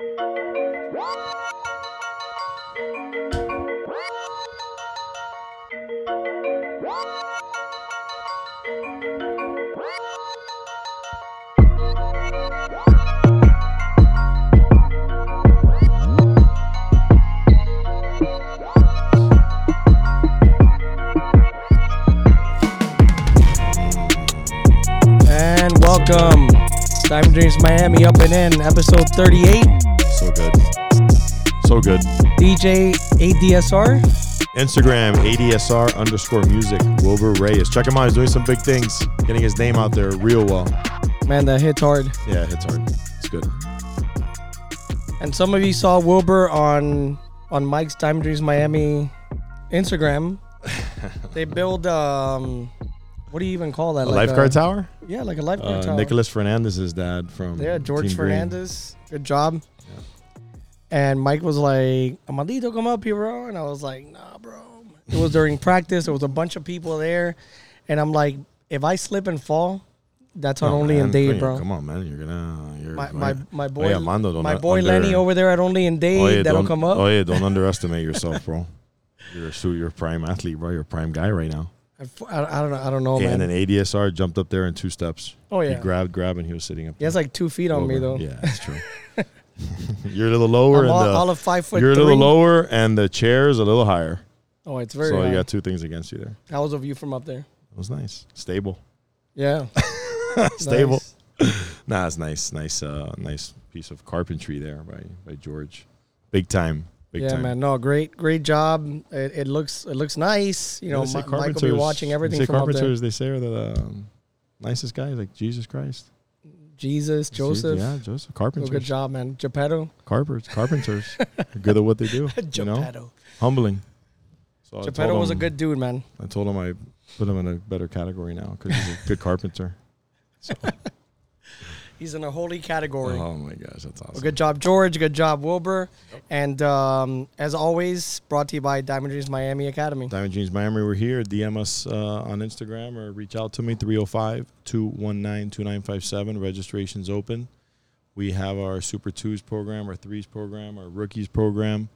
And welcome. Diamond Dreams Miami up and in, episode 38. So good. So good. DJ ADSR. Instagram, ADSR underscore music, Wilbur Reyes. Check him out. He's doing some big things, getting his name out there real well. Man, that hits hard. Yeah, hits hard. It's good. And some of you saw Wilbur on on Mike's Diamond Dreams Miami Instagram. they build um what do you even call that? A lifeguard tower? Yeah, like a lifeguard Uh, tower. Nicholas Fernandez's dad from Yeah, George Team Green. Fernandez. Good job. And Mike was like, Amadito, come up here, bro. And I was like, nah, bro. It was during practice. There was a bunch of people there. And I'm like, if I slip and fall, that's on Oh, only man, in come- bro. Come on, man. You're gonna. You're, My, my, my boy, Oye, Armando, don't my boy under- Lenny over there at Only in Oye, that'll come up. Oh yeah, don't underestimate yourself, bro. You're a you're a prime athlete, bro. You're a prime guy right now. I, I don't know. I don't know, and man. then ADSR jumped up there in two steps. oh yeah, He grabbed, grabbed, and he was sitting up. he has like two feet on me though. Yeah, that's true. you're a little lower, I'm and all, the, all of five foot. you're a little lower, and the chair's a little higher. Oh, it's very. so high. you got two things against you there. How was the view from up there? It was nice, stable, Yeah, stable. Nice. Nah, it's nice, nice, uh, nice piece of carpentry there by by George. Big time, big yeah, time. man. No, great, great job. It, it looks, it looks nice. You know, They say Mi- Mike will be watching they everything say from carpenters, they say are the um, nicest guys, like Jesus Christ. Jesus, Joseph. yeah, Joseph. Oh, Carpenters, good job, man. Geppetto. carpenters, carpenters. Good at what they do. you know, humbling. So Geppetto was a good dude, man. I told him I put him in a better category now because he's a good carpenter. He's in a holy category. Oh my gosh, that's awesome. Well, good job, George. Good job, Wilbur. And um, as always, brought to you by Diamond Dreams Miami Academy. Diamond Dreams Miami, we're here. DM us uh, on Instagram or reach out to me 305 219 2957. Registration's open. We have our Super Twos program, our Threes program, our Rookies program,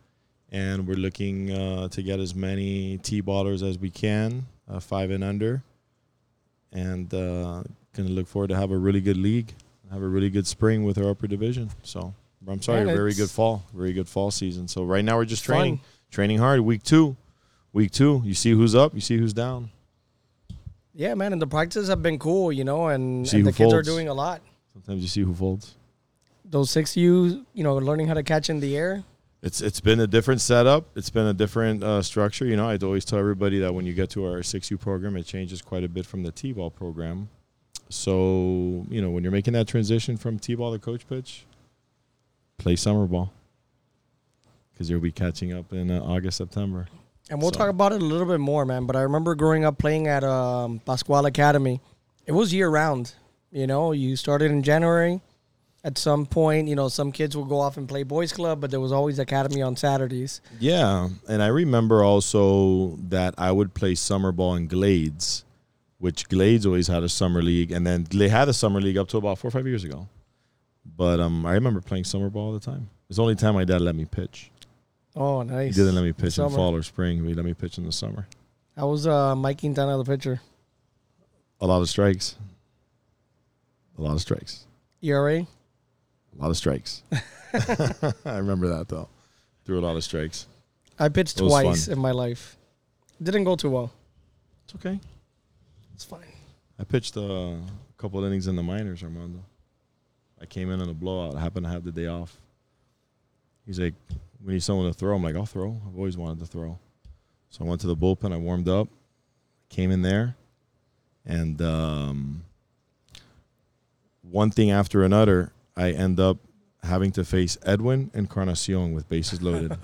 and we're looking uh, to get as many T ballers as we can, uh, five and under. And uh, going to look forward to have a really good league, have a really good spring with our upper division. So I'm sorry, Man, very good fall, very good fall season. So right now we're just It's fun. training, training hard. Week two, week two, you see who's up, you see who's down. Yeah, man. And the practices have been cool, you know, and, See and the who kids are doing a lot. Sometimes you see who folds. Those six U, you know, learning how to catch in the air. It's it's been a different setup. It's been a different uh, structure. You know, I'd always tell everybody that when you get to our six U program, it changes quite a bit from the T ball program. So you know, when you're making that transition from T ball to coach pitch, play summer ball because you'll be catching up in uh, August September. And we'll So- talk about it a little bit more, man. But I remember growing up playing at um, Pascual Academy. It was year round. You know, you started in January. At some point, you know, some kids would go off and play boys club, but there was always academy on Saturdays. Yeah, and I remember also that I would play summer ball in Glades, which Glades always had a summer league, and then they had a summer league up to about four or five years ago. But um, I remember playing summer ball all the time. It's the only time my dad let me pitch. Oh, nice. He didn't let me pitch in Summer. fall or spring. He let me pitch in the summer. How was uh, Mike Quintana the pitcher? A lot of strikes. A lot of strikes. ERA? A lot of strikes. I remember that though. Threw a lot of strikes. I pitched twice fun. in my life. Didn't go too well. It's okay. It's fine. I pitched a couple of innings in the minors, Armando. I came in on a blowout. I happened to have the day off. He's like, "We need someone to throw." I'm like, "I'll throw." I've always wanted to throw. So I went to the bullpen. I warmed up, came in there, and um, one thing after another, I end up having to face Edwin and Encarnacion with bases loaded.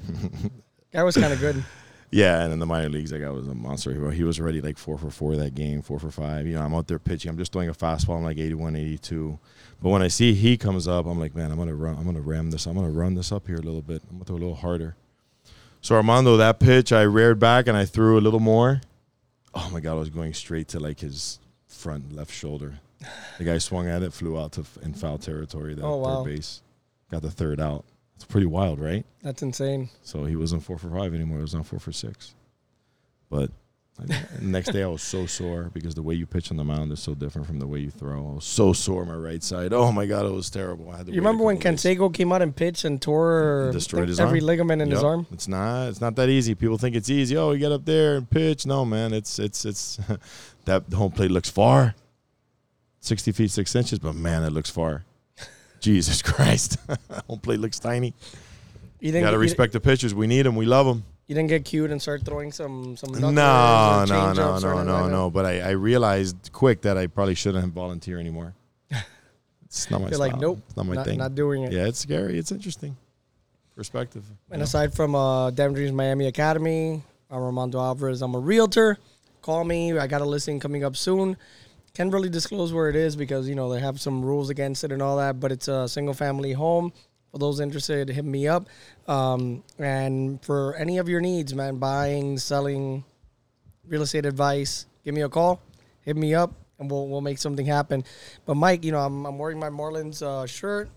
Guy was kind of good. Yeah, and in the minor leagues, that guy was a monster. He- He was already like four for four that game, four for five. You know, I'm out there pitching. I'm just throwing a fastball. I'm like 81, 82. But when I see he comes up, I'm like, man, I'm gonna run. I'm gonna ram this. I'm gonna run this up here a little bit. I'm gonna throw a little harder. So Armando, that pitch, I reared back and I threw a little more. Oh my god, I was going straight to like his front left shoulder. The guy swung at it, flew out to f- in foul territory. That Oh, wow. third base. got the third out. It's pretty wild, right? That's insane. So he wasn't four for five anymore. He was on four for six. But the next day I was so sore because the way you pitch on the mound is so different from the way you throw. I was so sore my right side. Oh my god, it was terrible. I had to You remember when. Canseco came out and pitched and tore Destroyed his every arm? ligament in his arm? It's not. It's not that easy. People think it's easy. Oh, you get up there and pitch. No, man. It's it's it's that home plate looks far, sixty feet six inches, but man, it looks far. Jesus Christ, home plate looks tiny. You didn't got to respect the pitchers. We need them. We love them. You didn't get cute and start throwing some some No, no, no, no, no, like no. But I, I realized quick that I probably shouldn't volunteer anymore. It's not my You're style. like, nope, it's not my not, thing. not doing it. yeah, it's scary. It's interesting. Perspective. And aside from uh, Diamond Dreams Miami Academy, I'm Armando Alvarez. I'm a realtor. Call me. I got a listing coming up soon. Can't really disclose where it is because you know they have some rules against it and all that. But it's a single family home. For those interested, hit me up. Um, and for any of your needs, man, buying, selling, real estate advice, give me a call. Hit me up, and we'll we'll make something happen. But Mike, you know I'm I'm wearing my Marlins uh, shirt.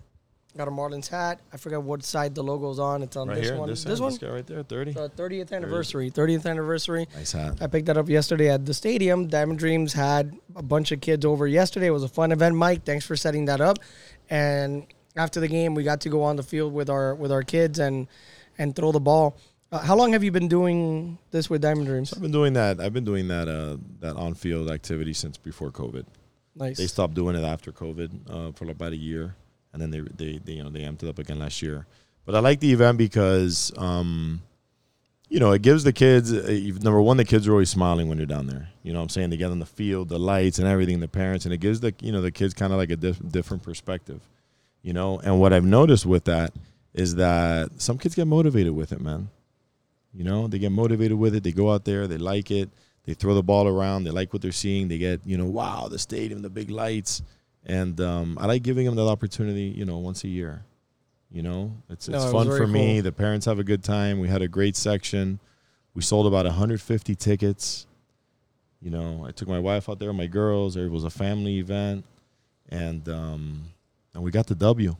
Got a Marlins hat. I forgot what side the logo's on. It's on right this here, one. this, This, one. this guy right there, thirty. The 30th anniversary. 30th anniversary. Nice hat. I picked that up yesterday at the stadium. Diamond Dreams had a bunch of kids over yesterday. It was a fun event, Mike. Thanks for setting that up. And after the game, we got to go on the field with our with our kids and and throw the ball. Uh, how long have you been doing this with Diamond Dreams? I've been doing that. I've been doing that uh, that on field activity since before COVID. Nice. They stopped doing it after COVID uh, for about a year, and then they, they they you know they it up again last year. But I like the event because um, you know it gives the kids uh, number one the kids are always smiling when you're down there. You know what I'm saying they get on the field, the lights and everything, the parents, and it gives the you know the kids kind of like a diff- different perspective. You know, and what I've noticed with that is that some kids get motivated with it, man. You know, they get motivated with it. They go out there, they like it. They throw the ball around. They like what they're seeing. They get, you know, wow, the stadium, the big lights, and um, I like giving them that opportunity. You know, once a year. You know, it's No, it's it fun for me. The parents have a good time. We had a great section. We sold about 150 tickets. You know, I took my wife out there, my girls. It was a family event, and um, and we got the W.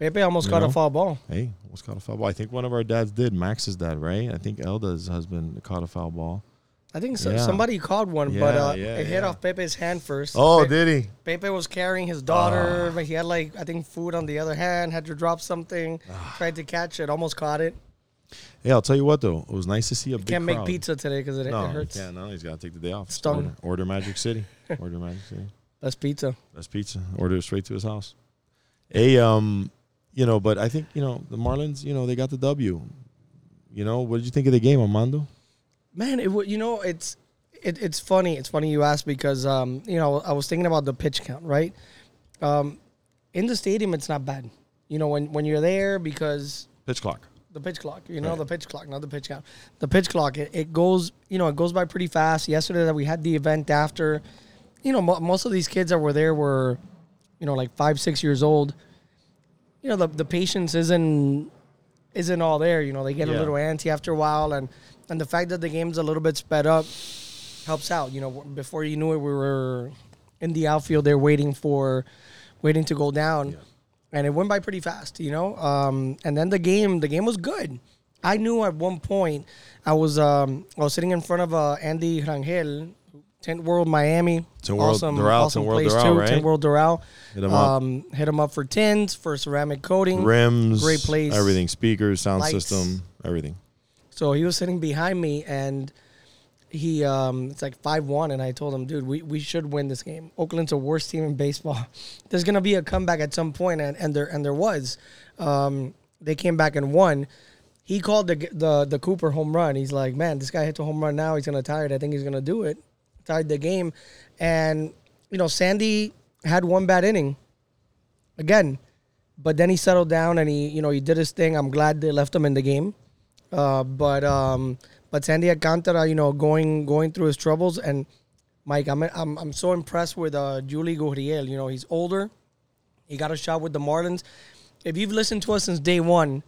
Pepe almost You caught know? a foul ball. Hey, almost caught a foul ball. I think one of our dads did. Max's dad, right? I think Elda's husband caught a foul ball. I think so, Yeah. somebody caught one, but Yeah, uh, yeah, it hit yeah. off Pepe's hand first. Oh, Pe- did he? Pepe was carrying his daughter, Ah. but he had like I think food on the other hand. Had to drop something. Ah. Tried to catch it, almost caught it. Hey, I'll tell you what though. It was nice to see a big Can't make crowd. pizza today because it, No, it he hurts. can't. No, he's got to take the day off. Stung. Order, order Magic City. Order Magic City. That's pizza. That's pizza. Order it straight to his house. A um, you know, but I think you know the Marlins. You know they got the W. You know what did you think of the game, Armando? Man, it wa- you know it's it, it's funny. It's funny you asked because um you know I was thinking about the pitch count right. Um, in the stadium, it's not bad. You know when when you're there because Pitch clock. the pitch clock. You know Right. the pitch clock, not the pitch count. The pitch clock. It, it goes. You know it goes by pretty fast. Yesterday that we had the event after. You know mo- most of these kids that were there were, you know like five six years old. You know the the patience isn't isn't all there. You know they get a little antsy after a while, and and the fact that the game's a little bit sped up helps out. You know before you knew it, we were in the outfield there waiting for waiting to go down Yeah. and it went by pretty fast, you know. Um, and then the game, the game was good. I knew at one point I was um, I was sitting in front of uh, Andy Rangel, Tint World Miami, Tint World awesome, Doral, awesome Tint World place Doral, too. right? Tint World Doral. Hit up. Um, hit them up for tins, for ceramic coating. Rims, great place. everything, speakers, sound Lights. system, everything. So he was sitting behind me, and he um, it's like five one, and I told him, dude, we, we should win this game. Oakland's the worst team in baseball. There's gonna be a comeback at some point, and, and there and there was. Um, they came back and won. He called the the the Cooper home run. He's like, man, this guy hits a home run now. He's gonna tie it. I think he's gonna do it. Tied the game, and you know Sandy had one bad inning. Again, but then he settled down and he you know he did his thing. I'm glad they left him in the game. Uh, but um, but Sandy Alcantara, you know, going going through his troubles, and Mike, I'm I'm I'm so impressed with uh, Yuli Gurriel. You know, he's older. He got a shot with the Marlins. If you've listened to us since day one,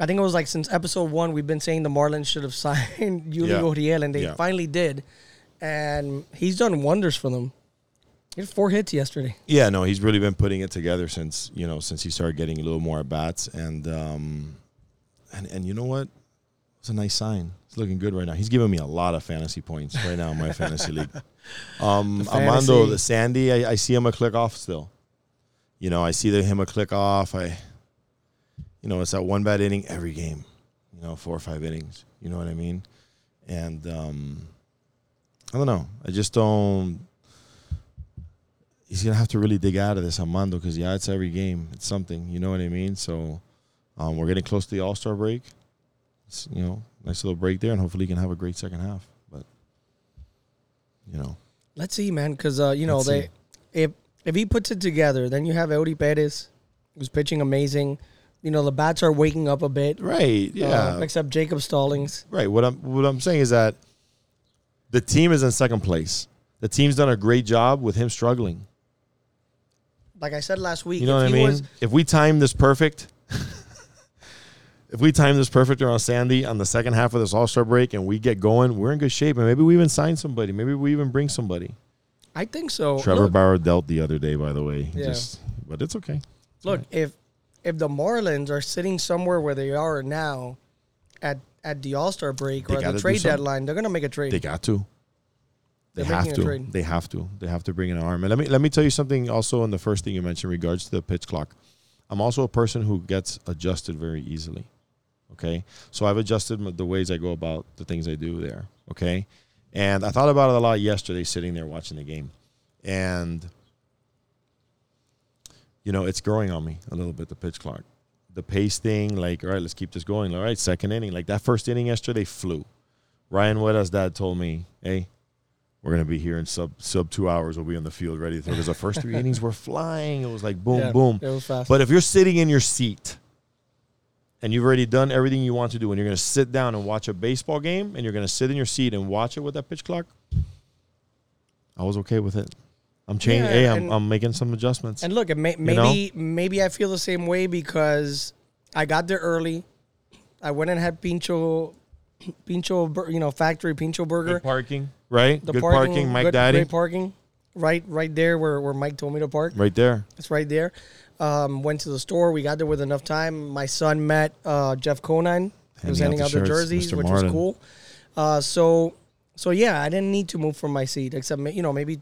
I think it was like since episode one, we've been saying the Marlins should have signed Yuli Yeah. Gurriel, and they Yeah. finally did. And he's done wonders for them. He had four hits yesterday. Yeah, no, he's really been putting it together since you know since he started getting a little more at bats, and um, and and you know what? It's a nice sign. It's looking good right now. He's giving me a lot of fantasy points right now in my fantasy league. Um, The Armando, the Sandy, I, I see him a click off still. You know, I see the, him a click off. I, you know, it's that one bad inning every game. You know, four or five innings. You know what I mean? And um, I don't know. I just don't he's gonna have to really dig out of this Armando because yeah, it's every game. It's something. You know what I mean? So um, we're getting close to the All Star break. It's, you know, nice little break there, and hopefully he can have a great second half. But you know, Let's see, man, because uh, you know Let's they see. if if he puts it together, then you have Eury Perez, who's pitching amazing. You know the bats are waking up a bit. right? Yeah, Uh, except Jacob Stallings. right. What I'm what I'm saying is that the team is in second place. The team's done a great job with him struggling. Like I said last week, You know if what I mean? was if we time this perfect, if we time this perfect around Sandy on the second half of this All Star break and we get going, we're in good shape. And maybe we even sign somebody. Maybe we even bring somebody. I think so. Trevor look, Bauer dealt the other day, by the way. Yeah. Just, but it's okay. look, if if the Marlins are sitting somewhere where they are now, at at the All Star break They or the trade deadline, they're gonna make a trade. They got to. They They're have to. They have to. They have to bring in an arm. And let me let me tell you something. Also, in the first thing you mentioned, in regards to the pitch clock, I'm also a person who gets adjusted very easily. Okay, so I've adjusted the ways I go about the things I do there. Okay, and I thought about it a lot yesterday, sitting there watching the game, and you know, it's growing on me a little bit. The pitch clock, the pace thing. Like, all right, let's keep this going. All right, second inning. Like that first inning yesterday flew. Ryan Weda's dad told me, "Hey, we're gonna be here in sub sub two hours. We'll be on the field ready to throw." Because the first three innings were flying. It was like boom, Yeah, boom. It was fast. But if you're sitting in your seat and you've already done everything you want to do, and you're gonna sit down and watch a baseball game, and you're gonna sit in your seat and watch it with that pitch clock, I was okay with it. I'm changing. Yeah, hey, I'm, and- I'm making some adjustments. And look, it may, You know? maybe maybe I feel the same way because I got there early. I went and had Pincho, Pincho, you know, factory Pincho Burger. Good parking, right? The Good parking, Mike good, Daddy, great parking, right, right there where, where Mike told me to park. right there. It's right there. Um, went to the store. We got there with enough time. My son met uh, Jeff Conine. He was Handing out the jerseys, Mr. which Marlin. was cool. Uh, so, so yeah, I didn't need to move from my seat, except you know maybe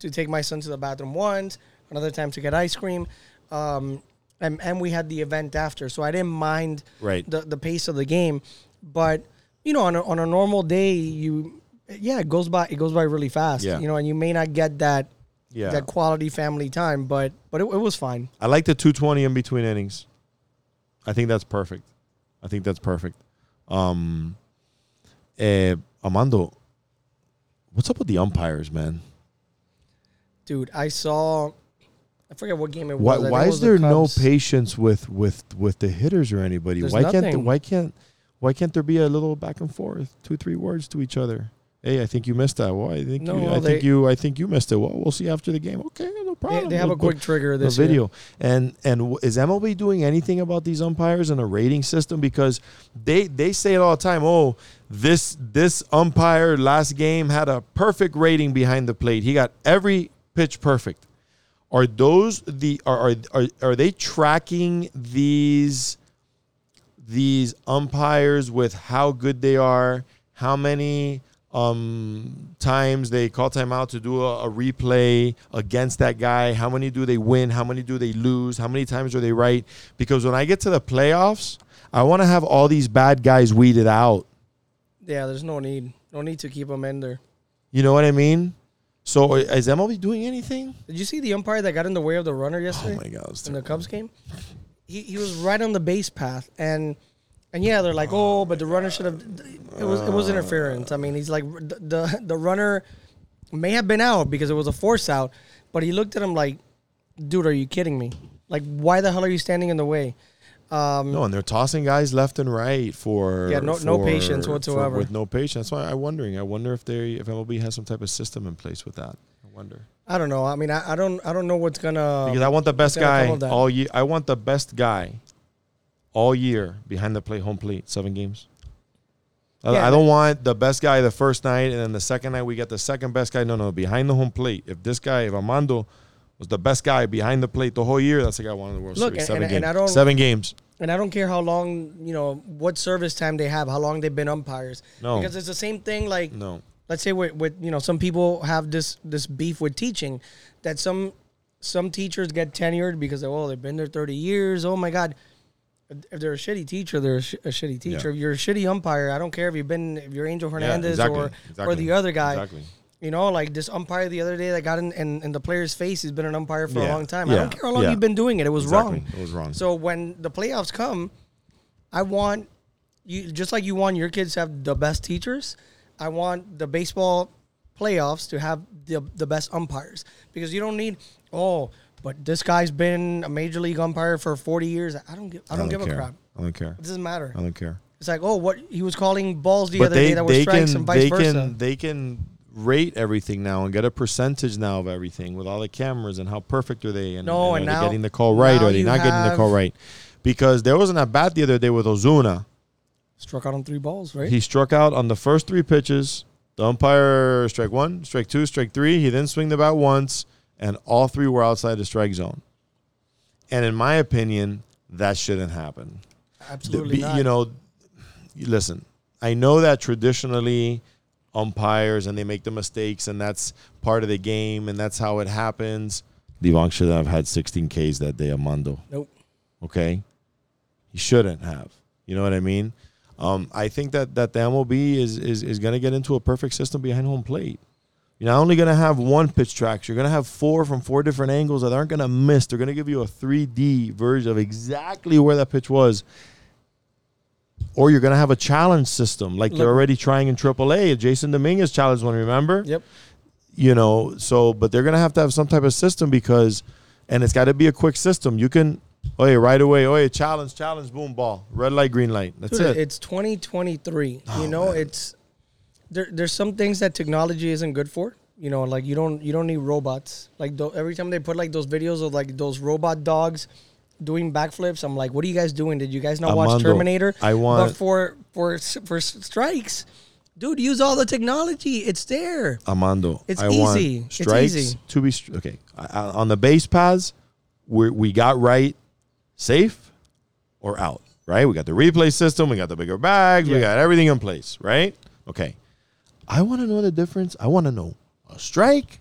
to take my son to the bathroom once, another time to get ice cream, um, and and we had the event after, so I didn't mind Right. the the pace of the game. But you know, on a, on a normal day, you yeah, it goes by it goes by really fast. Yeah. You know, and you may not get that Yeah. that quality family time, but but it, it was fine. I like the 220 in between innings. I think that's perfect. I think that's perfect. Um, eh, Armando, what's up with the umpires, man? Dude, I saw. I forget what game it Why, was. I why think it is was the there no Cubs. patience with with with the hitters or anybody? There's why can't nothing. why can't why can't there be a little back and forth, two three words to each other? Hey, I think you missed that. Well, I think No, you, I they- think you I think you missed it. Well, we'll see after the game. Okay, no problem. they have We'll- a quick trigger this video. And and is MLB doing anything about these umpires and a rating system? Because they they say it all the time. Oh, this this umpire last game had a perfect rating behind the plate. He got every pitch perfect. Are those the are are are, are they tracking these these umpires with how good they are, how many um, times they call timeout to do a, a replay against that guy, how many do they win, how many do they lose, how many times are they right? Because when I get to the playoffs, I want to have all these bad guys weeded out. Yeah, there's no need. No need to keep them in there. You know what I mean? So is MLB doing anything? Did you see the umpire that got in the way of the runner Oh yesterday my god! in the. Cubs game? He he was right on the base path, and and yeah, they're like, oh, but the runner should have. It was it was interference. I mean, he's like the the, the runner may have been out because it was a force out, but he looked at him like, dude, are you kidding me? Like, why the hell are you standing in the way? Um, No, and they're tossing guys left and right for Yeah, no- no for- patience for- whatsoever. with no patience. That's why I'm wondering. I wonder if they if MLB has some type of system in place with that. I wonder I don't know. I mean, I, I don't I don't know what's gonna. because I want the best guy all year. I want the best guy all year behind the plate, home plate, seven games. I- Yeah. I don't want the best guy the first night, and then the second night we get the second best guy. No, no, behind the home plate. If this guy, if Armando was the best guy behind the plate the whole year, that's the guy won the World Look, Series. Seven and- games. and I don't- Seven games. And I don't care how long, you know, what service time they have, how long they've been umpires. No. Because it's the same thing like No. let's say with, with you know some people have this this beef with teaching that some some teachers get tenured because they oh they've been there 30 years oh my god if they're a shitty teacher they're a, sh- a shitty teacher Yeah. if you're a shitty umpire i don't care if you've been if you're angel hernandez exactly, or or the other guy Exactly. you know like this umpire the other day that got in, in, in the player's face he's been an umpire for a long time i don't care how long yeah. you've been doing it it was Exactly. wrong It was wrong. so when the playoffs come, I want you just like you want your kids to have the best teachers. I want the baseball playoffs to have the the best umpires because you don't need oh, but this guy's been a major league umpire for forty years. I don't give I don't, give care. a crap. I don't care. It doesn't matter. I don't care. It's like oh, what he was calling balls the but other they, day that were they strikes can and vice they versa. can they can rate everything now and get a percentage now of everything with all the cameras and how perfect are they and, No, and and are they now- getting the call right or are they not getting the call right because there wasn't a bat the other day with Ozuna Struck out on three balls, right? he struck out on the first three pitches the umpire strike one strike two strike three he then swing the bat once and all three were outside the strike zone and in my opinion that shouldn't happen Absolutely be- not. You know, listen, I know that traditionally umpires and they make the mistakes and that's part of the game and that's how it happens. Devon should have had 16 Ks that day, Amando. Nope. Okay? He shouldn't have. You know what I mean? Um, I think that, that the MLB is, is, is going to get into a perfect system behind home plate. You're not only going to have one pitch tracks, you're going to have four from four different angles that aren't going to miss. They're going to give you a 3D version of exactly where that pitch was. Or you're going to have a challenge system like they're already trying in AAA. Jasson Dominguez challenged one, remember? Yep. you know so but they're gonna have to have some type of system because and it's got to be a quick system you can oh yeah right away oh yeah challenge challenge boom ball red light green light that's Dude, it It's 2023. Oh, you know, it's there. There's some things that technology isn't good for. You know, like you don't you don't need robots. Like tho- every time they put like those videos of like those robot dogs doing backflips, I'm like, what are you guys doing? Did you guys not watch Terminator? I want- But for for for strikes, dude, use all the technology. It's there. Amando It's I easy. want It's strikes easy. to be str- okay I, on the base paths we we got right safe or out right we got the replay system we got the bigger bags we got everything in place right okay I want to know the difference I want to know a strike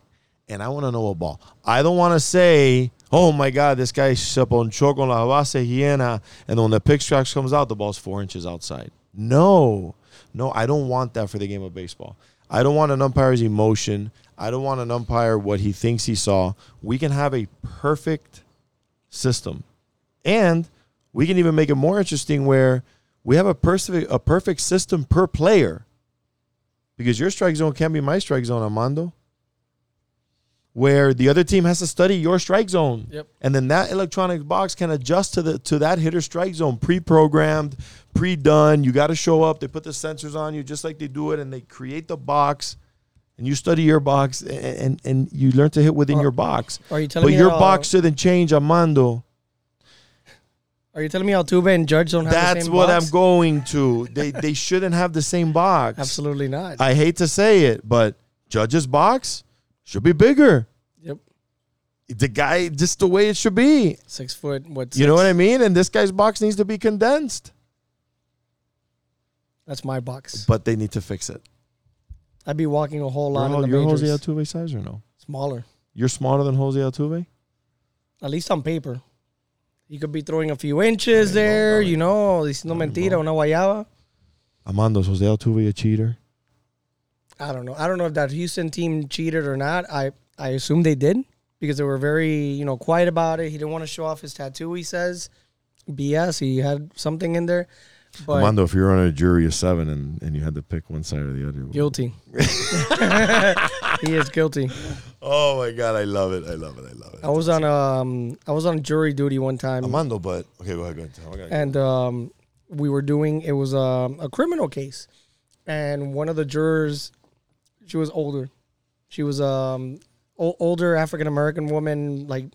and I want to know a ball. I don't want to say, oh my God, this guy se ponchó con la base hiena, and when the pitch tracks comes out, the ball's four inches outside. No, no, I don't want that for the game of baseball. I don't want an umpire's emotion. I don't want an umpire what he thinks he saw. We can have a perfect system, and we can even make it more interesting where we have a perfect a perfect system per player. Because your strike zone can be my strike zone, Armando where the other team has to study your strike zone. Yep. And then that electronic box can adjust to the to that hitter strike zone, pre-programmed, pre-done. You got to show up. They put the sensors on you just like they do it, and they create the box. And you study your box, and and, and you learn to hit within Are- your box. Are you telling But me your box shouldn't change, Amando. Are you telling me Altuve and Judge don't have the That's what box? I'm going to. They they shouldn't have the same box. Absolutely not. I hate to say it, but Judge's box should be bigger. yep. The guy, just the way it should be. Six foot. What? You know what? I mean? And this guy's box needs to be condensed, That's my box. but they need to fix it. I'd be walking a whole lot You're, in the you're Jose. Altuve size or no? Smaller, You're smaller than Jose Altuve? at least on paper. You could be throwing a few inches no, there, no. you know, diciendo Ay, mentira, no. una guayaba. Amando, Amando's Jose Altuve a cheater? I don't know. I don't know if that Houston team cheated or not. I I assume they did because they were very you know quiet about it. He didn't want to show off his tattoo. He says, BS. He had something in there, but Amando, if you're on a jury of seven and, and you had to pick one side or the other. guilty. he is guilty. Oh my God, I love it. I love it. I love it. I was on um I was on jury duty one time. Amando, but okay, go ahead. Go ahead. I gotta go. and um, we were doing it was um, a criminal case, and one of the jurors, she was older, she was um o- older African American woman, like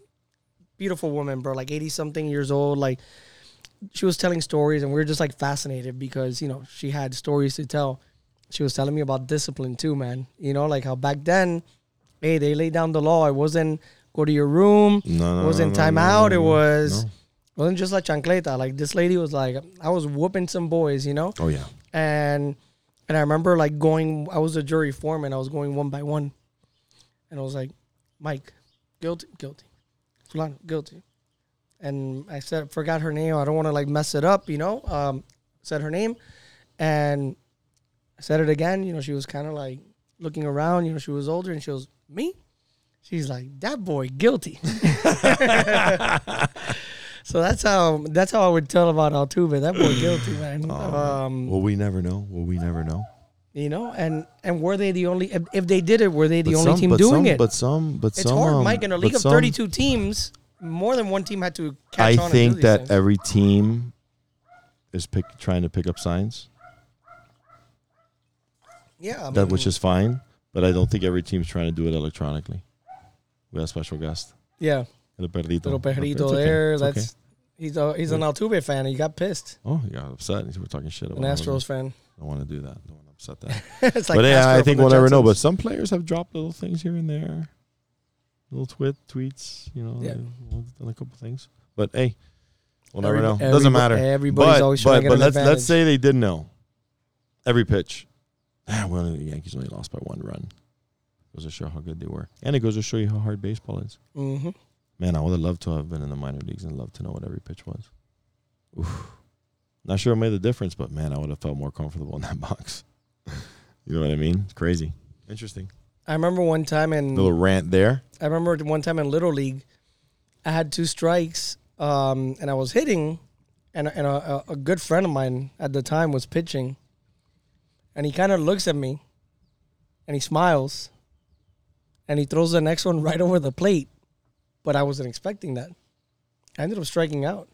beautiful woman, bro, like eighty something years old, like she was telling stories, and we were just like fascinated because you know she had stories to tell. She was telling me about discipline too, man. You know, like how back then, hey, they laid down the law. It wasn't go to your room. No, It wasn't no, no, timeout. no, It was no. wasn't just like chancleta. Like this lady was like, I was whooping some boys, you know, Oh yeah. and and I remember like going. I was a jury foreman. I was going one by one, and I was like, Mike, guilty, guilty, Fulano, guilty, and I said forgot her name. I don't want to like mess it up, you know. Um, said her name, and I said it again. You know, she was kind of like looking around. You know, she was older, and she was me. She's like that boy guilty. so that's how that's how I would tell about Altuve. That boy guilty, man. um, Well, we never know. Well, we never know. you know, and and were they the only? If, if they did it, were they the But only some- team doing some- it? But some, but it's some, hard, um, Mike. In a league of some- 32 teams, more than one team had to catch I on. think and do that things. every team is pick, trying to pick up signs. Yeah, I that which is fine, but I don't think every team's trying to do it electronically. We have a special guest, yeah, El Perrito. little perrito okay. there. That's okay. he's a he's an Altuve fan. He got pissed. Oh, he got upset. We're talking shit An about. him. Astros fan. I don't want to do that. I don't want to upset that. it's like but yeah, I think we'll never know. But some players have dropped little things here and there, little twit tweets. You know, Yeah. done a couple things. But hey, we'll never Every- know. Doesn't matter. Everybody's but always trying but, to get but an let's advantage. let's say they did know every pitch. Ah, well, the Yankees only lost by one run. Goes to show how good they were, and it goes to show you how hard baseball is. hmm Man, I would have loved to have been in the minor leagues and loved to know what every pitch was. Oof. Not sure it made the difference, but man, I would have felt more comfortable in that box. you know what I mean? It's crazy. Interesting. I remember one time in Little rant there. I remember one time in Little League, I had two strikes, um, and I was hitting, and, and a, a good friend of mine at the time was pitching, and he kind of looks at me, and he smiles, and he throws the next one right over the plate, but I wasn't expecting that. I ended up striking out,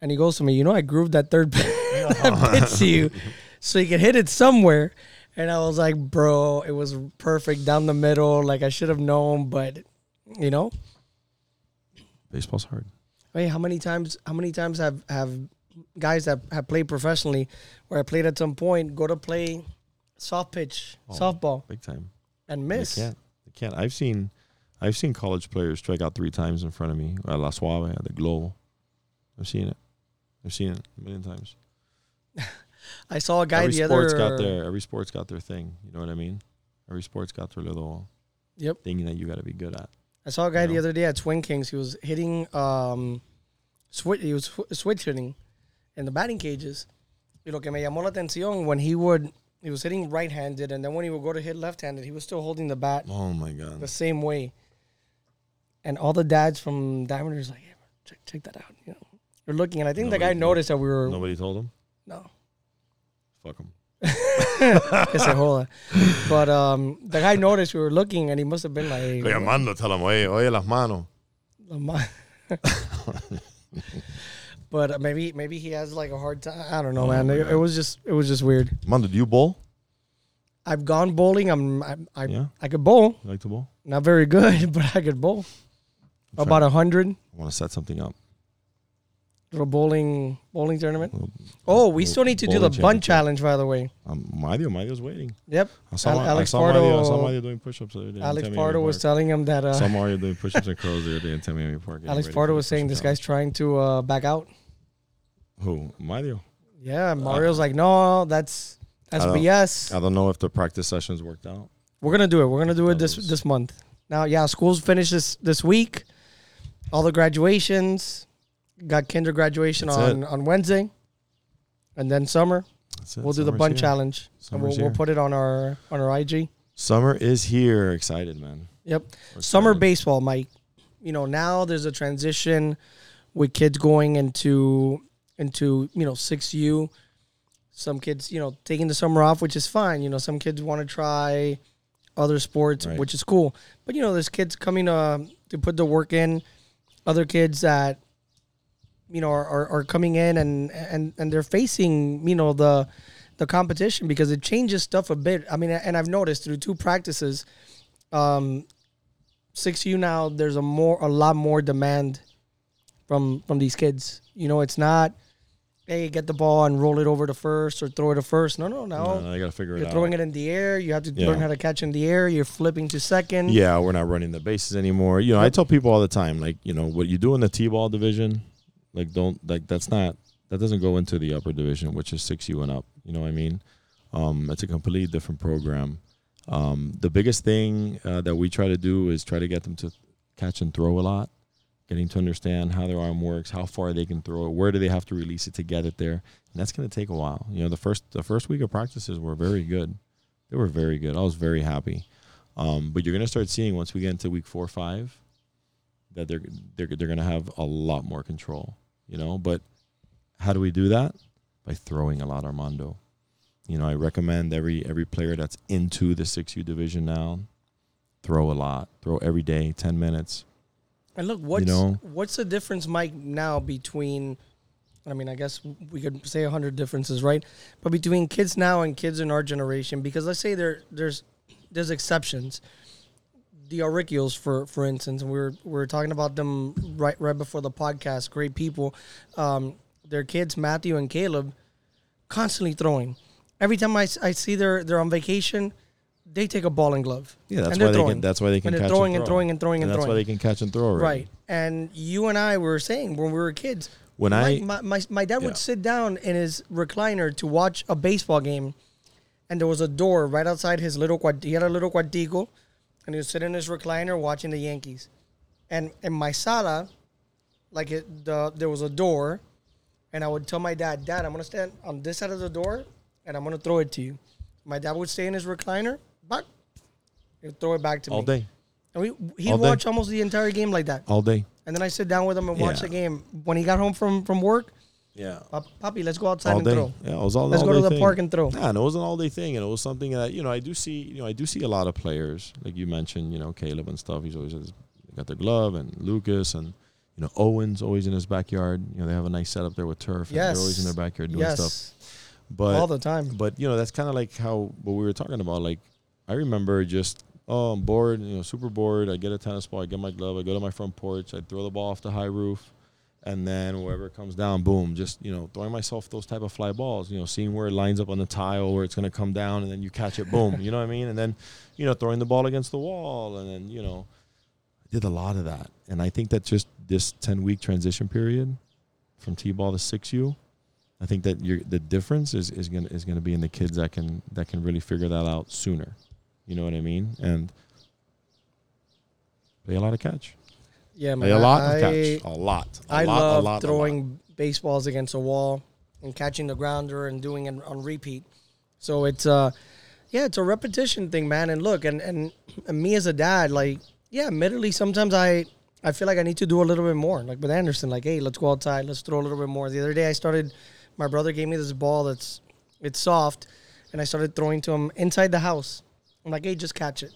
and he goes to me, you know, I grooved that third pitch to you, so you can hit it somewhere. And I was like, bro, it was perfect down the middle. Like I should have known, but you know, Baseball's hard. Wait, how many times? How many times have have guys that have played professionally, where I played at some point, go to play soft pitch Oh. softball Big time. and miss. They can't. They can't. I've seen I've seen college players strike out three times in front of me at La Suave, at the Globo. I've seen it. I've seen it a million times. I saw a guy every the sport's other. got their every sport's got their thing. You know what I mean? Every sport's got their little Yep. thing that you got to be good at. I saw a guy you the other day at Twin Kings. He was hitting um, switch. He was sw- switch hitting in the batting cages. Y lo que me llamó la atención when he would he was hitting right handed, and then when he would go to hit left handed, he was still holding the bat Oh my god! the same way. And all the dads from Diamonders like, hey, check check that out. You know, they're looking, and I think the guy Nobody- noticed that we were Nobody told him. no. Fuck him. que se joda. But um, the guy noticed we were looking, and he must have been like, hey, llamando, tell him, oye, oye las manos. La ma- but uh, maybe maybe he has like a hard time. I don't know, Oh man. It, it was just it was just weird. Mando, do you bowl? I've gone bowling. I'm I I, Yeah, I could bowl. you like to bowl? Not very good, but I could bowl. I'm About a hundred I want to set something up. little bowling bowling tournament. Little- Oh, we still need to do the bun challenge, by the way. Um, Mario, Mario's waiting. Yep. I saw, Al- Alex I saw Mario. I saw Pardo- Mario doing push-ups the other day. Alex Pardo was telling him that I saw uh, Mario doing push-ups and curls the other day in Tamiami Park. Alex Pardo was saying this guy's trying to uh, back out. Who? Mario. Yeah, uh, Mario's like, no, that's that's I don't- BS. I don't know if the practice sessions worked out. We're gonna do it. We're gonna do it this this month. Now, yeah, school's finished this this week. All the graduations. Got kinder graduation That's on on Wednesday, and then summer. That's it. We'll do the Summer's bunt here. challenge. And we'll, we'll here. put it on our on our IG. Summer is here. Excited, man. Yep. We're Summer excited. baseball, Mike. You know, now there's a transition with kids going into into you know six U. Some kids, you know, taking the summer off, which is fine. You know, some kids want to try other sports, Right. which is cool. But you know, there's kids coming uh, to put the work in. Other kids that you know are, are, are coming in and and and they're facing you know the the competition because it changes stuff a bit. I mean, and I've noticed through two practices, um, six U now there's a more a lot more demand from from these kids. You know, it's not hey, get the ball and roll it over to first or throw it to first. No, no, no. No, I gotta figure it out. You're out. throwing it in the air. You have to Yeah. learn how to catch in the air. You're flipping to second. Yeah, we're not running the bases anymore. You know, I tell people all the time, like, you know, what you do in the T-ball division, like, don't like that's not that doesn't go into the upper division, which is six U and up. You know what I mean? Um, it's a completely different program. Um, the biggest thing uh, that we try to do is try to get them to catch and throw a lot, getting to understand how their arm works, how far they can throw it, where do they have to release it to get it there, and that's going to take a while. You know, the first the first week of practices were very good. They were very good. I was very happy. Um, but you're going to start seeing once we get into week four or five that they're they're they're going to have a lot more control. You know, but how do we do that? By throwing a lot, Armando. You know, I recommend every every player that's into the six U division now throw a lot, throw every day, ten minutes. And look, what's know? what's the difference, Mike, now between? I mean, I guess we could say a hundred differences, right? But between kids now and kids in our generation, because let's say there there's there's exceptions. The Auricchios, for for instance, and we were we were talking about them right right before the podcast. Great people, um, their kids Matthew and Caleb, constantly throwing. Every time I, I see they're they're on vacation, they take a ball and glove. Yeah, that's And why throwing. can. That's why they can and they're throwing and, and throw. throwing and throwing and And that's why they can catch and throw. Already. Right. And you and I were saying when we were kids, When my, I my, my, my dad Yeah. would sit down in his recliner to watch a baseball game, and there was a door right outside his little quad. He had a little cuartico, and he would sit in his recliner watching the Yankees. And in my sala, like it, the there was a door, and I would tell my dad, Dad, I'm gonna stand on this side of the door, and I'm gonna throw it to you. My dad would stay in his recliner, back, he throw it back to all me. All day, And we, he'd All day. watch almost the entire game like that. all day. And then I sit down with him and watch Yeah. the game. When he got home from, from work, Yeah, "Pop- Poppy, let's go outside all and day. throw. Yeah, it was all. Let's all go to the thing. park and throw. Yeah, and it was an all day thing, and it was something that you know I do see. You know, I do see a lot of players like you mentioned. You know, Caleb and stuff. He's always got their glove, and Lucas, and you know Owen's always in his backyard. You know, they have a nice setup there with turf. and Yes. they're always in their backyard doing stuff. Yes, But all the time. but you know that's kind of like how what we were talking about. Like I remember just oh I'm bored, you know, super bored. I get a tennis ball, I get my glove, I go to my front porch, I throw the ball off the high roof, and then wherever it comes down, boom, just you know throwing myself those type of fly balls. You know, seeing where it lines up on the tile, where it's gonna come down, and then you catch it, boom. you know what I mean? And then you know throwing the ball against the wall, and then you know I did a lot of that, and I think that just this ten week transition period from t-ball to six U. I think that the difference is, is gonna is gonna be in the kids that can that can really figure that out sooner. You know what I mean? And play a lot of catch. Yeah, man. Play a lot I, of catch. A lot. A I lot, love a lot, throwing baseballs against a wall and catching the grounder and doing it on repeat. So it's uh, yeah, it's a repetition thing, man. And look, and and, and me as a dad, like, yeah, admittedly, sometimes I. I feel like I need to do a little bit more. Like with Anderson, like, hey, let's go outside, let's throw a little bit more. The other day I started my brother gave me this ball that's it's soft and I started throwing to him inside the house. I'm like, hey, just catch it.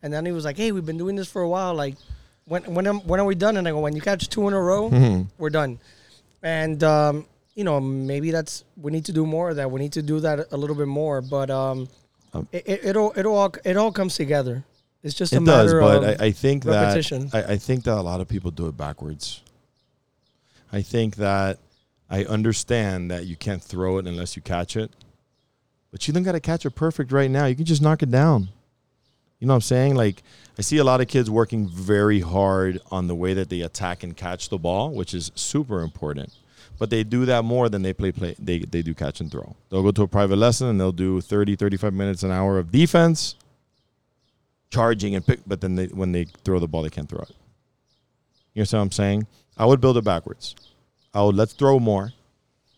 And then he was like, hey, we've been doing this for a while. Like, when when am, when are we done? And I go, when you catch two in a row, Mhm. we're done. And um, you know, maybe that's we need to do more of that. We need to do that a little bit more. But um, Um, it, it it'll it'll all it all comes together. It's just a It does, matter but of I, I think repetition. that I, I think that a lot of people do it backwards. I think that I understand that you can't throw it unless you catch it, but you don't got to catch it perfect right now. You can just knock it down. You know what I'm saying? Like I see a lot of kids working very hard on the way that they attack and catch the ball, which is super important. But they do that more than they play play they they do catch and throw. They'll go to a private lesson and they'll do 30 35 minutes an hour of defense charging and pick, but then they, when they throw the ball, they can't throw it. You know what I'm saying? I would build it backwards. I would let's throw more,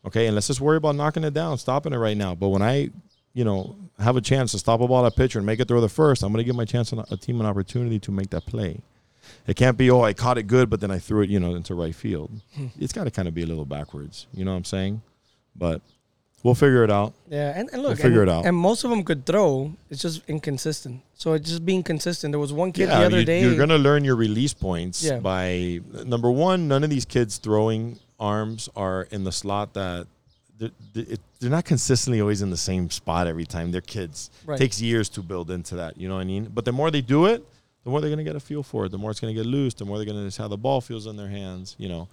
okay, and let's just worry about knocking it down, stopping it right now. But when I, you know, have a chance to stop a ball at pitcher and make it throw the first, I'm going to give my chance on a team an opportunity to make that play. It can't be oh I caught it good, but then I threw it you know into right field. Hmm. it's got to kind of be a little backwards. You know what I'm saying? But we'll figure it out. Yeah, and, and look, figure and, it out. And most of them could throw. It's just inconsistent. So it's just being consistent. There was one kid yeah, the other you, day. You're gonna learn your release points Yeah. by number one. None of these kids throwing arms are in the slot that they're, they're not consistently always in the same spot every time. They're kids. Right. takes years to build into that. You know what I mean? But the more they do it, the more they're gonna get a feel for it. The more it's gonna get loose. The more they're gonna just how the ball feels in their hands. You know.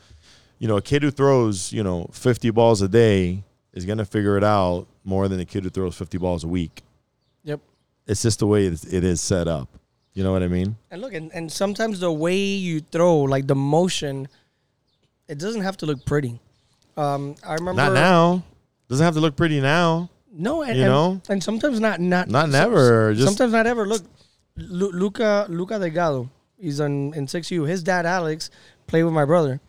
you know, a kid who throws, you know, 50 balls a day is going to figure it out more than a kid who throws 50 balls a week. Yep. It's just the way it is, it is set up. You know what I mean? And look, and, and sometimes the way you throw, like the motion, it doesn't have to look pretty. Um, I remember Not now. Doesn't have to look pretty now. No, and, You and- know? and sometimes not not Not never, just- sometimes not ever. Look, Lu- Luca Luca Delgado, he's in in six U. His dad Alex played with my brother.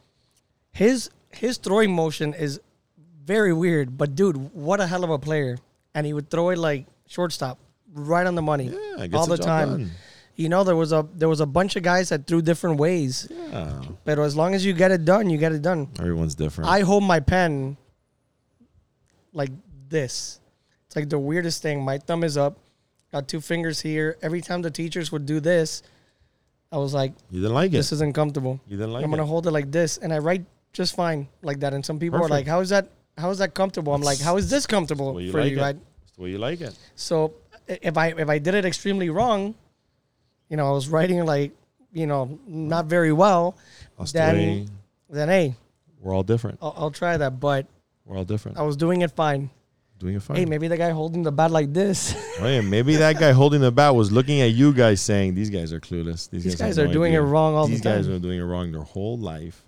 His his throwing motion is very weird, but dude, what a hell of a player! And he would throw it like shortstop, right on the money, Yeah, all the the time. done. You know, there was a there was a bunch of guys that threw different ways, Yeah. but as long as you get it done, you get it done. Everyone's different. I hold my pen like this. It's like the weirdest thing. My thumb is up, got two fingers here. Every time the teachers would do this, I was like, you didn't like it. this isn't comfortable. you didn't like it. I'm gonna hold it like this, and I write just fine like that. And some people are like, how is that? How is that comfortable? I'm like, how is this comfortable you for like you? it. I, It's the way you like it. so if I if I did it extremely wrong, you know, I was writing like, you know, not very well. Then-. Then hey, We're all different. I'll, I'll try that. But We're all different. I was doing it fine. Doing it fine. Hey, maybe the guy holding the bat like this. Oh, yeah, maybe that guy holding the bat was looking at you guys saying, "These guys are clueless. These, These have guys are no doing idea. it wrong all These the time. These guys are doing it wrong their whole life."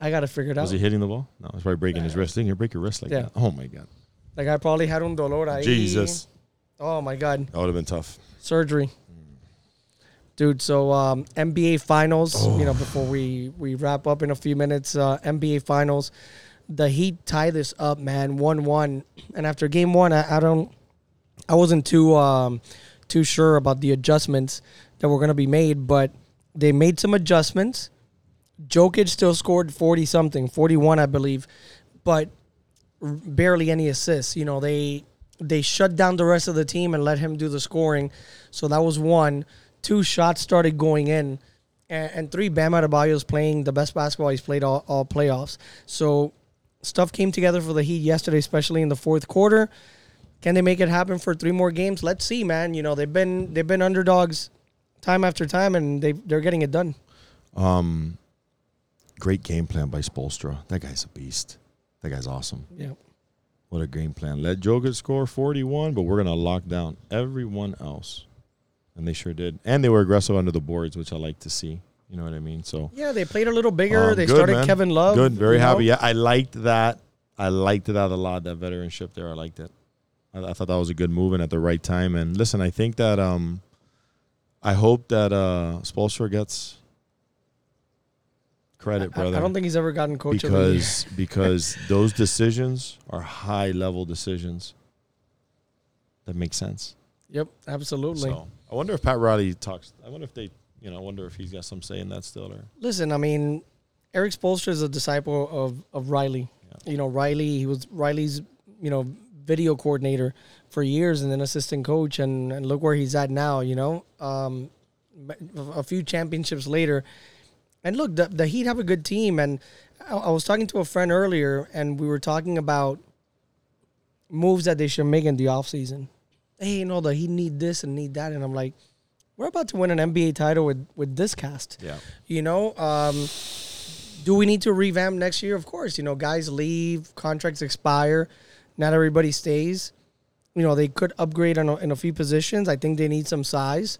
I gotta figure it out. Was he hitting the ball? No, he's probably breaking his wrist. Didn't you break your wrist like Yeah. that? Oh my god, Like I probably had un dolor ahí. Jesus, Oh my god, that would have been tough. surgery. Dude, so um, NBA Finals. You know, Oh. before we we wrap up in a few minutes, uh, NBA Finals. The Heat tie this up, man, one one. And after Game One, I, I don't, I wasn't too um, too sure about the adjustments that were gonna be made, but they made some adjustments. Jokic still scored forty something, forty one, I believe, but barely any assists. You know, they they shut down the rest of the team and let him do the scoring. So that was one. Two shots started going in, and, and three. Bam Adebayo's playing the best basketball he's played all, all playoffs. So stuff came together for the Heat yesterday, especially in the fourth quarter. Can they make it happen for three more games? Let's see, man. You know they've been they've been underdogs time after time, and they they're getting it done. Um, great game plan by Spoelstra. That guy's a beast. That guy's awesome. Yeah. What a game plan. Let Jokic score 41, but we're going to lock down everyone else. And they sure did. And they were aggressive under the boards, which I like to see. You know what I mean? So Yeah, they played a little bigger. um, they good, started man. Kevin Love. Good. Very you know? happy. Yeah, I liked that. I liked that a lot, that veteranship there. I liked it. I, I thought that was a good move and at the right time. And listen, I think that um, I hope that uh, Spoelstra gets credit, I, brother. I don't think he's ever gotten coach of the year. because because those decisions are high level decisions that make sense. Yep, absolutely. So I wonder if Pat Riley talks. I wonder if they, you know, I wonder if he's got some say in that still. Or Listen, I mean, Erik Spoelstra is a disciple of of Riley. Yeah. You know, Riley. He was Riley's you know video coordinator for years, and then assistant coach, and, and look where he's at now. You know, um, a few championships later, and look, the, the Heat have a good team, and I, I was talking to a friend earlier, and we were talking about moves that they should make in the offseason. Hey, you know, the he need this and need that, and I'm like, we're about to win an NBA title with with this cast. yeah, You know, um, do we need to revamp next year? Of course. You know, guys leave, contracts expire, not everybody stays. You know, they could upgrade in a, in a few positions. I think they need some size.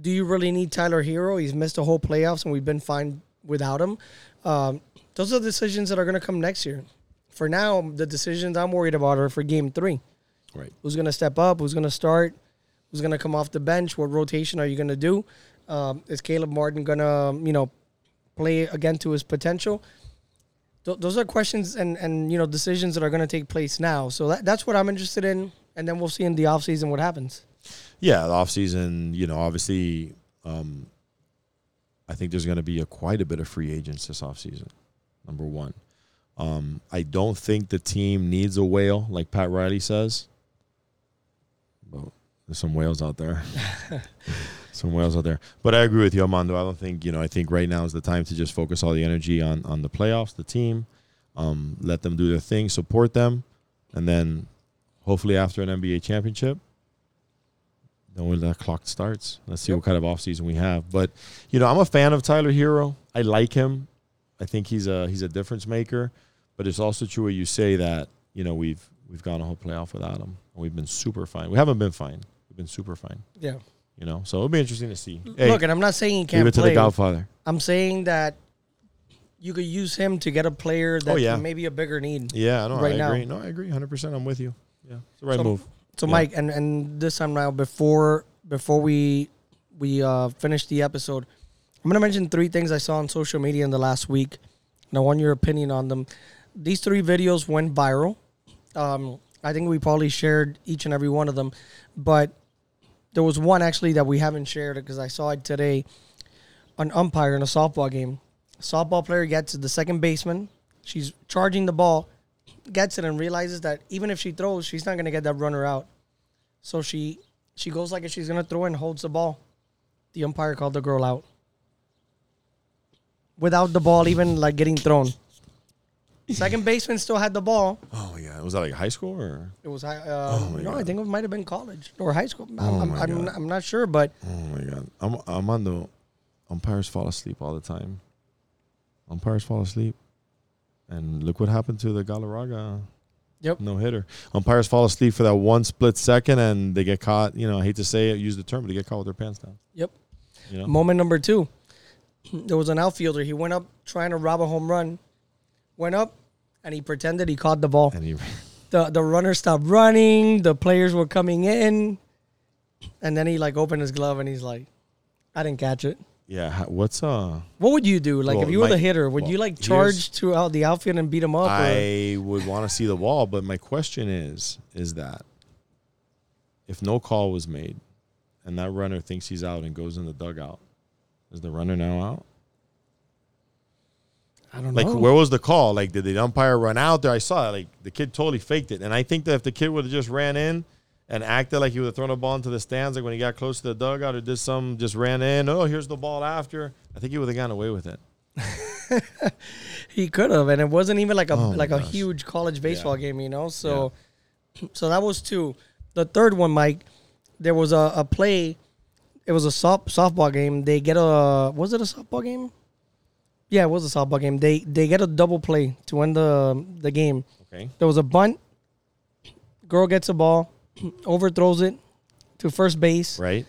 Do you really need Tyler Herro? He's missed the whole playoffs, and we've been fine without him. Um, those are decisions that are going to come next year. For now, the decisions I'm worried about are for Game Three. Right. Who's going to step up? Who's going to start? Who's going to come off the bench? What rotation are you going to do? Um, is Caleb Martin going to, you know, play again to his potential? Th- those are questions and, and you know decisions that are going to take place now. So that, that's what I'm interested in, and then we'll see in the offseason what happens. Yeah, the offseason, you know, obviously, um, I think there's going to be a quite a bit of free agents this offseason. Number one, um, I don't think the team needs a whale like Pat Riley says. But there's some whales out there. some whales out there. But I agree with you, Armando. I don't think you know. I think right now is the time to just focus all the energy on on the playoffs, the team. Um, let them do their thing, support them, and then hopefully after an NBA championship, then when that clock starts, let's see Yep. what kind of offseason we have. But you know, I'm a fan of Tyler Herro. I like him. I think he's a he's a difference maker. But it's also true what you say that you know we've we've gone a whole playoff without him. And we've been super fine. We haven't been fine. We've been super fine. Yeah. You know, so it'll be interesting to see. Hey, Look, and I'm not saying he can't Give it to play. the Godfather. I'm saying that you could use him to get a player that Oh, yeah. maybe a bigger need. Yeah, no, Right I now. agree. No, I agree. Hundred percent. I'm with you. Yeah, it's the right So- move. So Yeah. Mike, and and this time now before before we we uh, finish the episode, I'm gonna mention three things I saw on social media in the last week, and I want your opinion on them. These three videos went viral. Um, I think we probably shared each and every one of them, but there was one actually that we haven't shared because I saw it today. An umpire in a softball game, softball player gets the second baseman. She's charging the ball, gets it, and realizes that even if she throws, she's not gonna get that runner out. So she she goes like if she's gonna throw and holds the ball. The umpire called the girl out without the ball even like getting thrown. Second baseman still had the ball. Oh yeah, was that like high school or? It was high. Uh, Oh my no, I think it might have been college or high school. I'm, Oh I'm, my I'm, God. not, I'm not sure, but Oh my god, I'm I'm on the umpires fall asleep all the time. Umpires fall asleep, and look what happened to the Galarraga. Yep. No hitter. Umpires fall asleep for that one split second, and they get caught. You know, I hate to say it, use the term, but they get caught with their pants down. Yep. You know. Moment number two. There was an outfielder. He went up trying to rob a home run. Went up and he pretended he caught the ball. and he, The the runner stopped running. The players were coming in. And then he like opened his glove and he's like, I didn't catch it. yeah. What's uh? What would you do? Like if you were my- the hitter, would well, you like charge to out the outfield and beat him up? or- I would want to see the wall, but my question is, is that if no call was made, and that runner thinks he's out and goes in the dugout, is the runner now out? I don't Like, know. Like, where was the call? Like, did the umpire run out there? I saw it. Like, the kid totally faked it. And I think that if the kid would have just ran in and acted like he would have thrown a ball into the stands, like when he got close to the dugout or did some, just ran in, oh, here's the ball after, I think he would have gotten away with it. He could have, and it wasn't even like a Oh like a gosh. huge college baseball Yeah. game, you know. So, so that was two. The third one, Mike, there was a, a play. It was a soft, softball game. They get a was it a softball game? Yeah, it was a softball game. They they get a double play to end the the game. Okay. There was a bunt. Girl gets a ball, overthrows it to first base. Right?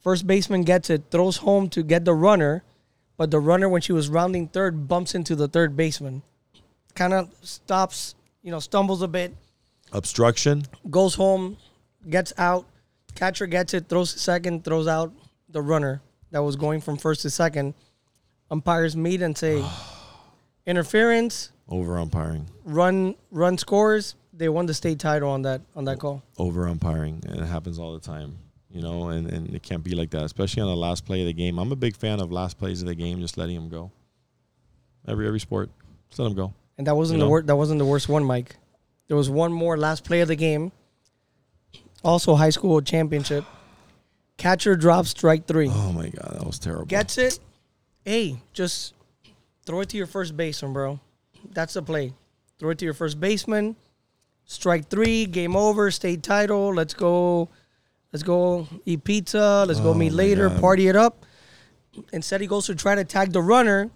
First baseman gets it, throws home to get the runner, but the runner, when she was rounding third, bumps into the third baseman. Kind of stops, you know, stumbles a bit, Obstruction. goes home, gets out. Catcher gets it, throws to second, throws out the runner that was going from first to second. Umpires meet and say, interference, Over umpiring. run, run scores. They won the state title on that on that call. over umpiring, and it happens all the time. You know, and, and it can't be like that, especially on the last play of the game. I'm a big fan of last plays of the game, just letting them go. Every every sport, just let them go. And that wasn't You the know? wor- that wasn't the worst one, Mike. There was one more last play of the game. Also high school championship. Catcher drops strike three. Oh my god, that was terrible. Gets it. Hey, just throw it to your first baseman, bro. That's the play. Throw it to your first baseman. Strike three. Game over. State title. Let's go. Let's go eat pizza. Let's go Oh meet later. God. Party it up. Instead, he goes to try to tag the runner.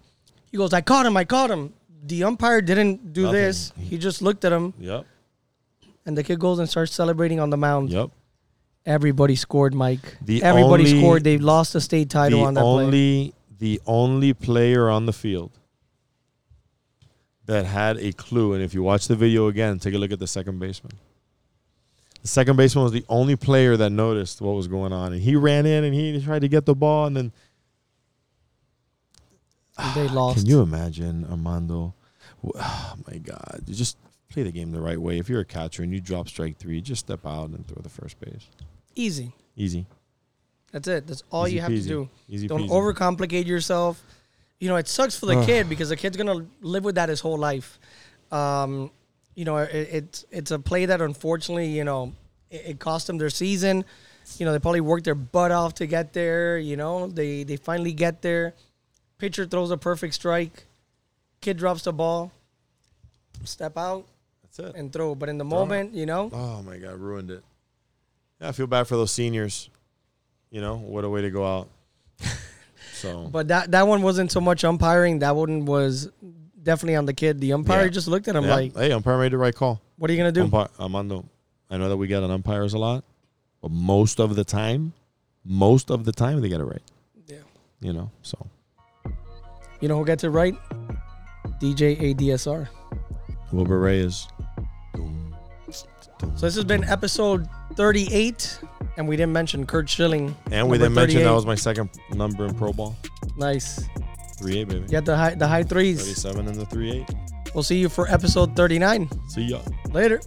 He goes, "I caught him. I caught him." The umpire didn't do Nothing. this. He just looked at him, Yep, and the kid goes and starts celebrating on the mound. yep. Everybody scored, Mike. The Everybody only- scored. They lost the state title the on that play. The only player on the field that had a clue, and if you watch the video again, take a look at the second baseman. The second baseman was the only player that noticed what was going on, and he ran in and he tried to get the ball, and then They ah, lost. Can you imagine, Armando? Oh my God! You just play the game the right way. If you're a catcher and you drop strike three, just step out and throw the first base. Easy. Easy. That's it. That's all Easy you have peasy. to do. Easy Don't peasy. overcomplicate yourself. You know, it sucks for the Ugh. kid because the kid's gonna live with that his whole life. Um, you know, it, it's it's a play that unfortunately, you know, it, it cost them their season. You know, they probably worked their butt off to get there. You know, they they finally get there. Pitcher throws a perfect strike. Kid drops the ball. Step out That's it. and throw. But in the Throw it. moment, you know, Oh my God! Ruined it. Yeah, I feel bad for those seniors. You know what a way to go out. So But that that one wasn't so much umpiring. That one was definitely on the kid. The umpire Yeah. just looked at him yeah. like, hey, umpire made the right call. "What are you gonna do?" Umpire, Armando, I know that we get on umpires a lot, but most of the time, most of the time they get it right. Yeah. You know, so You know who gets it right? DJ ADSR. Wilbur Reyes. So this has been episode 38, and we didn't mention Curt Schilling. And we didn't mention that was my second number in Pro Ball. Nice. 3 8, baby. You got the high the high threes. 37 and the 3 8. We'll see you for episode 39. See ya. Later.